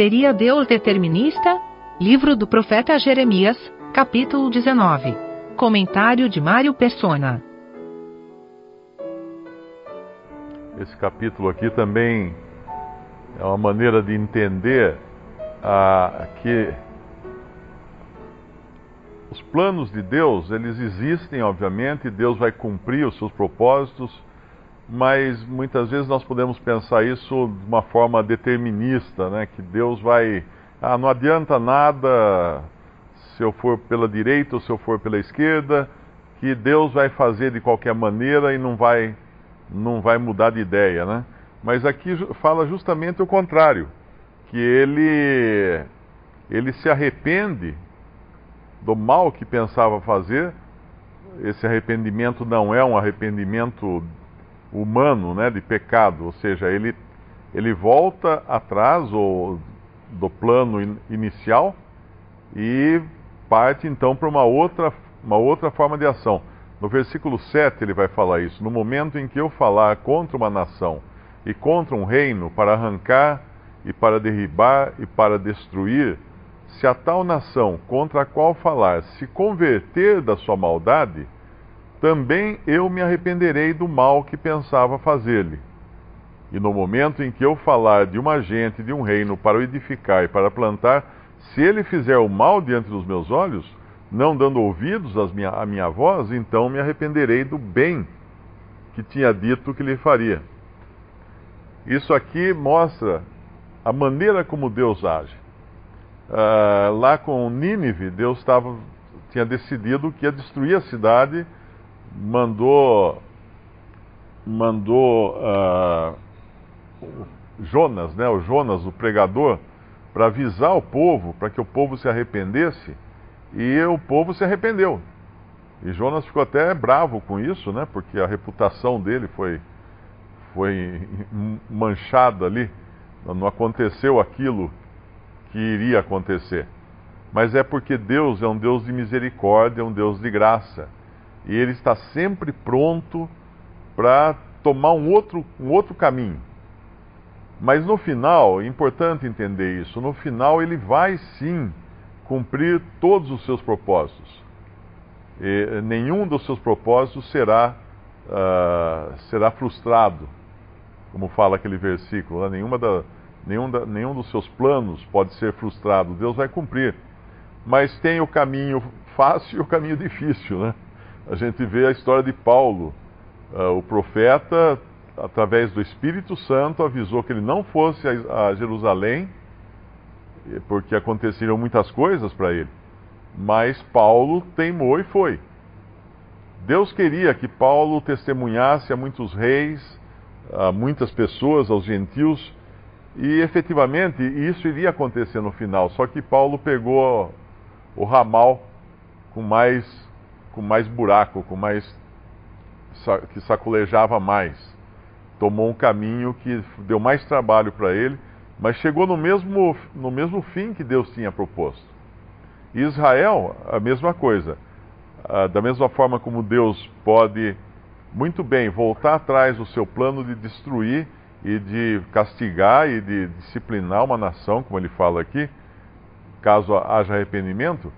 Seria Deus determinista? Livro do profeta Jeremias, capítulo 19. Comentário de Mário Persona. Esse capítulo aqui também é uma maneira de entender ah, que os planos de Deus, eles existem, obviamente, Deus vai cumprir os seus propósitos, mas muitas vezes nós podemos pensar isso de uma forma determinista, né? Que Deus vai, ah, não adianta nada se eu for pela direita ou se eu for pela esquerda, que Deus vai fazer de qualquer maneira e não vai não vai mudar de ideia, né? Mas aqui fala justamente o contrário, que ele ele se arrepende do mal que pensava fazer. Esse arrependimento não é um arrependimento humano, né, de pecado, ou seja, ele, ele volta atrás ou, do plano in, inicial e parte então para uma outra, uma outra forma de ação. No versículo 7 ele vai falar isso: No momento em que eu falar contra uma nação e contra um reino para arrancar e para derribar e para destruir, se a tal nação contra a qual falar se converter da sua maldade, também eu me arrependerei do mal que pensava fazer-lhe. E no momento em que eu falar de uma gente, de um reino, para o edificar e para plantar, se ele fizer o mal diante dos meus olhos, não dando ouvidos à minha, à minha voz, então me arrependerei do bem que tinha dito que lhe faria. Isso aqui mostra a maneira como Deus age. Uh, lá com Nínive, Deus tava, tinha decidido que ia destruir a cidade mandou mandou uh, Jonas, né, o Jonas, o pregador, para avisar o povo, para que o povo se arrependesse, e o povo se arrependeu. E Jonas ficou até bravo com isso, né, porque a reputação dele foi foi manchada ali, não aconteceu aquilo que iria acontecer. Mas é porque Deus é um Deus de misericórdia, um Deus de graça e ele está sempre pronto para tomar um outro, um outro caminho. Mas no final, é importante entender isso, no final ele vai sim cumprir todos os seus propósitos. E nenhum dos seus propósitos será, uh, será frustrado, como fala aquele versículo. Né? Nenhuma da, nenhum, da, nenhum dos seus planos pode ser frustrado. Deus vai cumprir. Mas tem o caminho fácil e o caminho difícil, né? A gente vê a história de Paulo. Uh, o profeta, através do Espírito Santo, avisou que ele não fosse a, a Jerusalém, porque aconteceram muitas coisas para ele. Mas Paulo teimou e foi. Deus queria que Paulo testemunhasse a muitos reis, a muitas pessoas, aos gentios, e efetivamente isso iria acontecer no final. Só que Paulo pegou o ramal com mais com mais buraco, com mais que sacolejava mais. Tomou um caminho que deu mais trabalho para ele, mas chegou no mesmo, no mesmo fim que Deus tinha proposto. Israel, a mesma coisa. Ah, da mesma forma como Deus pode muito bem voltar atrás do seu plano de destruir e de castigar e de disciplinar uma nação, como ele fala aqui, caso haja arrependimento,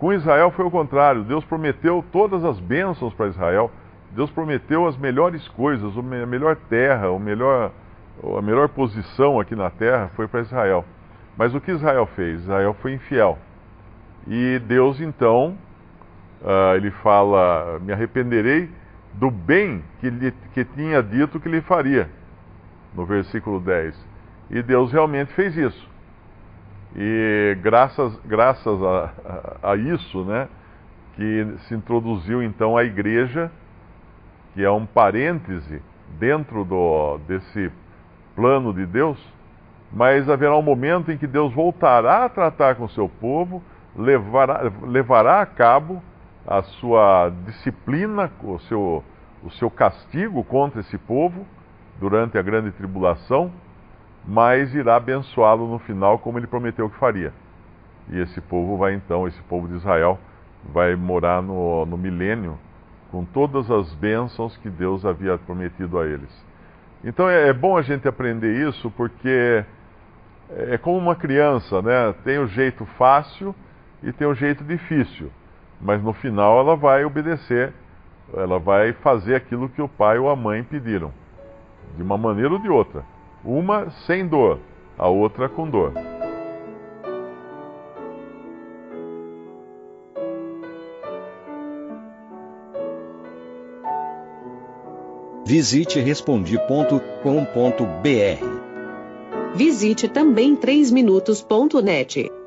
com Israel foi o contrário. Deus prometeu todas as bênçãos para Israel. Deus prometeu as melhores coisas, a melhor terra, o melhor, a melhor posição aqui na terra foi para Israel. Mas o que Israel fez? Israel foi infiel. E Deus então, uh, ele fala: Me arrependerei do bem que, lhe, que tinha dito que lhe faria. No versículo 10. E Deus realmente fez isso. E graças, graças a, a, isso, né, que se introduziu então a igreja, que é um parêntese dentro do, desse plano de Deus, mas haverá um momento em que Deus voltará a tratar com o seu povo, levará, levará a cabo a sua disciplina, o seu, o seu castigo contra esse povo durante a grande tribulação mas irá abençoá-lo no final como ele prometeu que faria. E esse povo vai então, esse povo de Israel, vai morar no, no milênio com todas as bênçãos que Deus havia prometido a eles. Então é, é bom a gente aprender isso porque é como uma criança, né? Tem o jeito fácil e tem o jeito difícil, mas no final ela vai obedecer, ela vai fazer aquilo que o pai ou a mãe pediram, de uma maneira ou de outra uma sem dor, a outra com dor. Visite respondi.com.br. Visite também 3minutos.net.